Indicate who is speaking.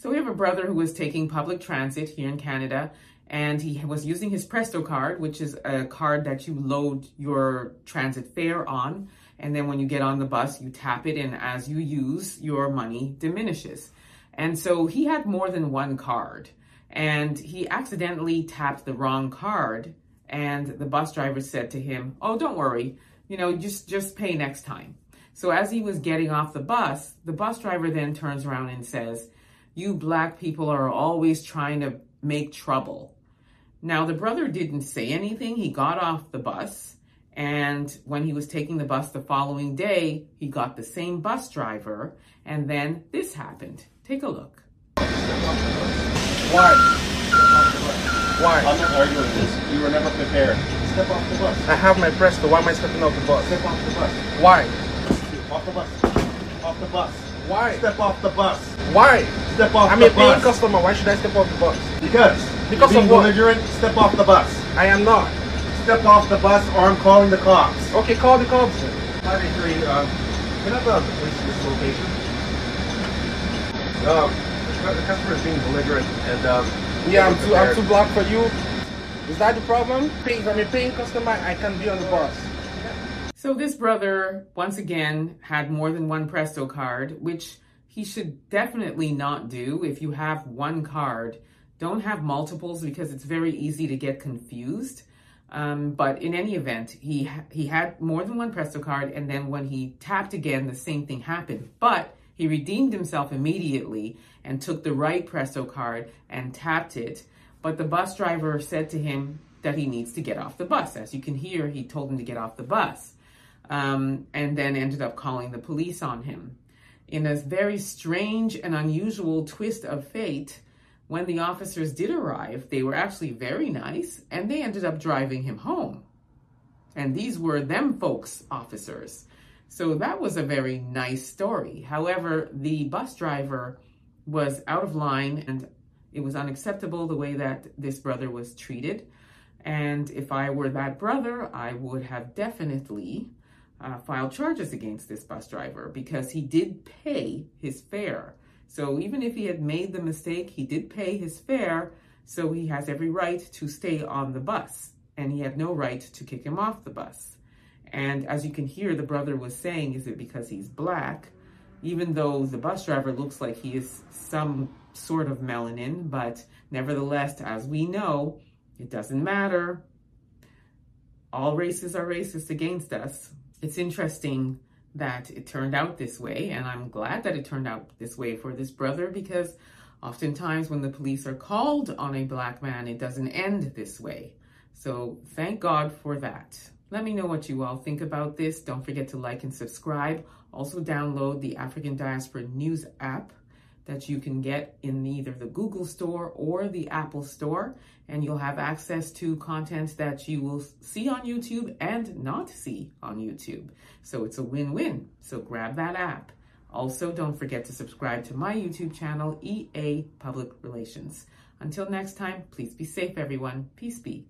Speaker 1: So we have a brother who was taking public transit here in Canada and he was using his Presto card, which is a card that you load your transit fare on. And then when you get on the bus, you tap it and as you use, your money diminishes. And so he had more than one card and he accidentally tapped the wrong card. And the bus driver said to him, oh, don't worry, you know, just, just pay next time. So as he was getting off the bus, the bus driver then turns around and says, you black people are always trying to make trouble. Now, the brother didn't say anything. He got off the bus. And when he was taking the bus the following day, he got the same bus driver. And then this happened. Take a look.
Speaker 2: Why? Why?
Speaker 3: I'm not arguing this. You were never prepared. Step off the bus.
Speaker 2: I have my press, Presto. Why am I stepping off the bus?
Speaker 3: Step off the bus.
Speaker 2: Why?
Speaker 3: Off the bus. Off the bus.
Speaker 2: Why?
Speaker 3: Step off the bus.
Speaker 2: Why?
Speaker 3: Step off
Speaker 2: I'm
Speaker 3: the
Speaker 2: a paying customer. Why should I step off the bus?
Speaker 3: Because.
Speaker 2: Because
Speaker 3: you're
Speaker 2: of
Speaker 3: being
Speaker 2: what?
Speaker 3: belligerent. Step off the bus.
Speaker 2: I am not.
Speaker 3: Step off the bus or I'm calling the cops.
Speaker 2: Okay, call the cops. then.
Speaker 3: 583, um, can I have the police at this location? Um, the customer is being belligerent and, um,
Speaker 2: Yeah, I'm too, I'm too black for you. Is that the problem? Pay- If I'm a paying customer, I can be on the bus.
Speaker 1: So this brother, once again, had more than one Presto card, which he should definitely not do. If you have one card, don't have multiples because it's very easy to get confused. Um, but in any event, he he had more than one Presto card, and then when he tapped again, the same thing happened. But he redeemed himself immediately and took the right Presto card and tapped it. But the bus driver said to him that he needs to get off the bus. As you can hear, he told him to get off the bus um, and then ended up calling the police on him. In a very strange and unusual twist of fate, when the officers did arrive, they were actually very nice and they ended up driving him home. And these were them folks officers. So that was a very nice story. However, the bus driver was out of line and it was unacceptable the way that this brother was treated. And if I were that brother, I would have definitely uh, filed charges against this bus driver because he did pay his fare. So even if he had made the mistake, he did pay his fare. So he has every right to stay on the bus and he had no right to kick him off the bus. And as you can hear, the brother was saying, is it because he's black? Even though the bus driver looks like he is some sort of melanin, but nevertheless, as we know, it doesn't matter. All races are racist against us. It's interesting that it turned out this way, and I'm glad that it turned out this way for this brother because oftentimes when the police are called on a black man, it doesn't end this way. So thank God for that. Let me know what you all think about this. Don't forget to like and subscribe. Also download the African Diaspora News app that you can get in either the Google Store or the Apple Store, and you'll have access to content that you will see on YouTube and not see on YouTube. So it's a win-win. So grab that app. Also, don't forget to subscribe to my YouTube channel, EA Public Relations. Until next time, please be safe, everyone. Peace be.